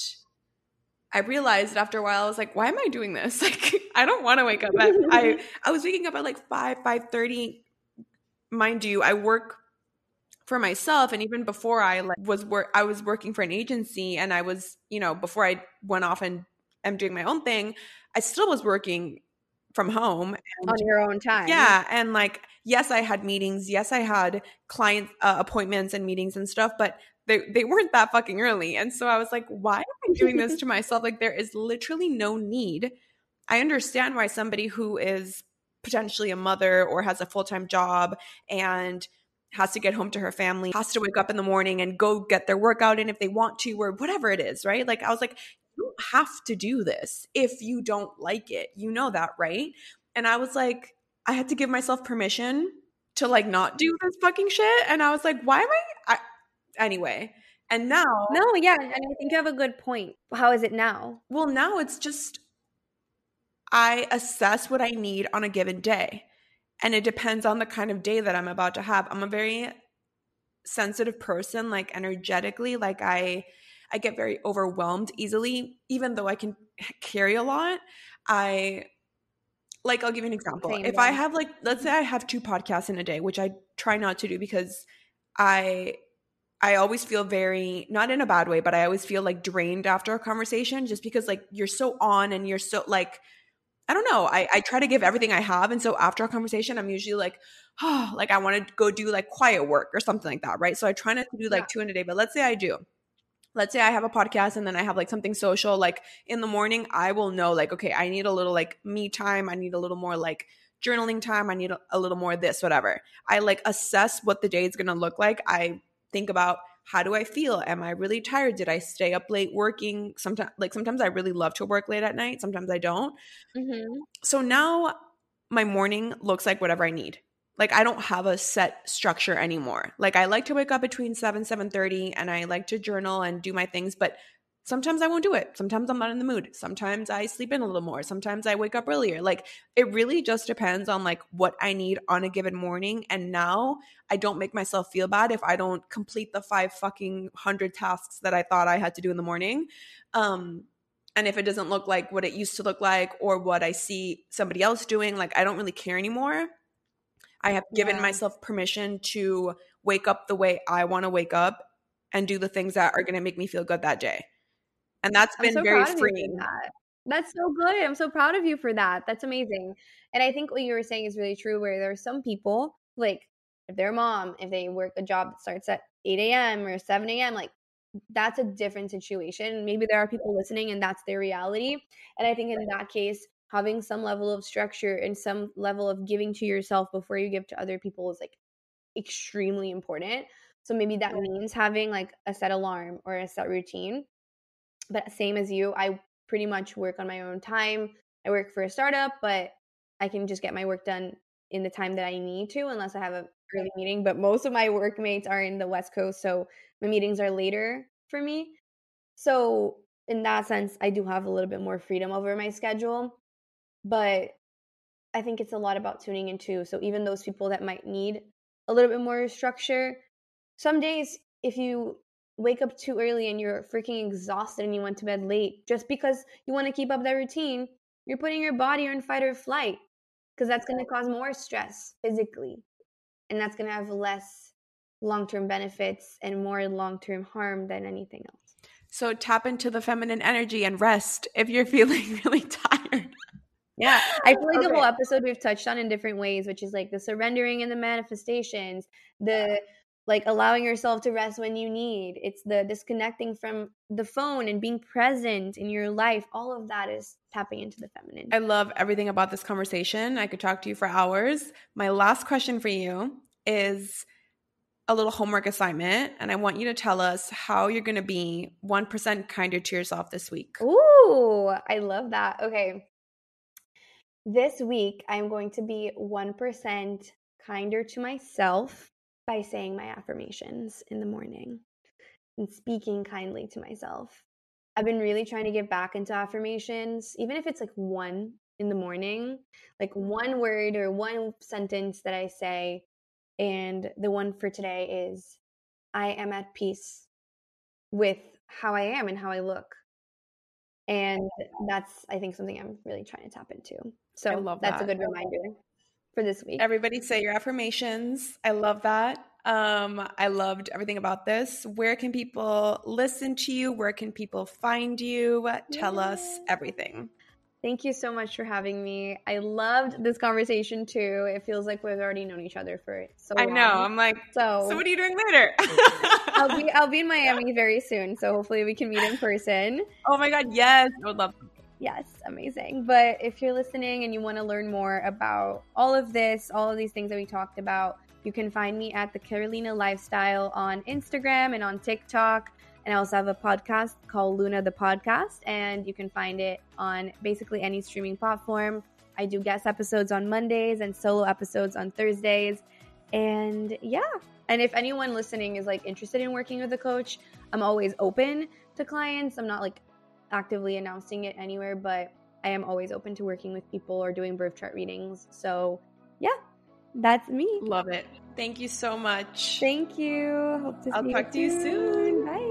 I realized after a while, I was like, why am I doing this? [LAUGHS] Like, I don't want to wake up at, I, [LAUGHS] I was waking up at like 5, 5.30. Mind you, I work for myself and even before I like was work I was working for an agency and I was, you know, before I went off and am doing my own thing, I still was working from home and On your own time. yeah, and like yes, I had meetings, yes, I had client uh, appointments and meetings and stuff, but they they weren't that fucking early. And so I was like, why am I doing this to [LAUGHS] myself? Like there is literally no need. I understand why somebody who is potentially a mother or has a full-time job and has to get home to her family, has to wake up in the morning and go get their workout in if they want to, or whatever it is, right? Like, I was like, you don't have to do this if you don't like it. You know that, right? And I was like, I had to give myself permission to like not do this fucking shit. And I was like, why am I? I anyway. And now, No, yeah, and I think you have a good point. How is it now? well, now it's just I assess what I need on a given day. And it depends on the kind of day that I'm about to have. I'm a very sensitive person, like energetically. Like I I get very overwhelmed easily, even though I can carry a lot. I like I'll give you an example. Same, if I have like let's say I have two podcasts in a day, which I try not to do because I I always feel very not in a bad way, but I always feel like drained after a conversation just because like you're so on and you're so like I don't know. I, I try to give everything I have. And so after a conversation, I'm usually like, oh, like I want to go do like quiet work or something like that. Right. So I try not to do like Yeah. two in a day, but let's say I do. Let's say I have a podcast and then I have like something social. Like in the morning, I will know like, okay, I need a little like me time. I need a little more like journaling time. I need a, a little more this, whatever. I like assess what the day is going to look like. I think about how do I feel? Am I really tired? Did I stay up late working? Sometimes, like sometimes I really love to work late at night. Sometimes I don't. Mm-hmm. So now my morning looks like whatever I need. Like I don't have a set structure anymore. Like I like to wake up between 7 7:30 and I like to journal and do my things, but sometimes I won't do it. Sometimes I'm not in the mood. Sometimes I sleep in a little more. Sometimes I wake up earlier. Like it really just depends on like what I need on a given morning. And now I don't make myself feel bad if I don't complete the five fucking hundred tasks that I thought I had to do in the morning. Um and if it doesn't look like what it used to look like or what I see somebody else doing, like I don't really care anymore. I have given Yeah. myself permission to wake up the way I want to wake up and do the things that are going to make me feel good that day. And that's I'm been so very proud of you freeing. that. That's so good. I'm so proud of you for that. That's amazing. And I think what you were saying is really true. Where there are some people, like if they're a mom, if they work a job that starts at 8 a.m. or 7 a.m., like that's a different situation. Maybe there are people listening and that's their reality. And I think in that case, having some level of structure and some level of giving to yourself before you give to other people is like extremely important. So maybe that means having like a set alarm or a set routine. But same as you, I pretty much work on my own time. I work for a startup, but I can just get my work done in the time that I need to unless I have a early meeting. But most of my workmates are in the West Coast, so my meetings are later for me. So in that sense, I do have a little bit more freedom over my schedule. But I think it's a lot about tuning into. So even those people that might need a little bit more structure, some days if you wake up too early and you're freaking exhausted and you went to bed late just because you want to keep up that routine, you're putting your body on fight or flight because that's going to cause more stress physically. And that's going to have less long term benefits and more long term harm than anything else. So tap into the feminine energy and rest if you're [LAUGHS] feeling really tired. Yeah, I feel like the whole episode we've touched on in different ways, which is like the surrendering and the manifestations, the like allowing yourself to rest when you need. It's the disconnecting from the phone and being present in your life. All of that is tapping into the feminine. I love everything about this conversation. I could talk to you for hours. My last question for you is a little homework assignment, and I want you to tell us how you're going to be 1% kinder to yourself this week. Ooh, I love that. Okay. This week, I'm going to be 1% kinder to myself by saying my affirmations in the morning and speaking kindly to myself. I've been really trying to get back into affirmations, even if it's like one in the morning, like mm-hmm. one word or one sentence that I say. And the one for today is I am at peace with how I am and how I look. And that's, I think, something I'm really trying to tap into. So love that's a good reminder for this week. Everybody say your affirmations. I love that. Um, I loved everything about this. Where can people listen to you? Where can people find you? Tell us everything. Thank you so much for having me. I loved this conversation too. It feels like we've already known each other for so long. I know. I'm like, so, so what are you doing later? [LAUGHS] I'll be I'll be in [LAUGHS] Miami very soon, so hopefully we can meet in person. oh my God, yes. I would love Yes, amazing. But if you're listening and you want to learn more about all of this, all of these things that we talked about, you can find me at the Carolina Lifestyle on Instagram and on TikTok. And I also have a podcast called Luna the Podcast, and you can find it on basically any streaming platform. I do guest episodes on Mondays and solo episodes on Thursdays. And yeah, and if anyone listening is like interested in working with a coach, I'm always open to clients. I'm not like actively announcing it anywhere, but I am always open to working with people or doing birth chart readings. So, yeah, that's me. Love it. Thank you so much. Thank you. Hope to I'll see talk to you soon. Bye.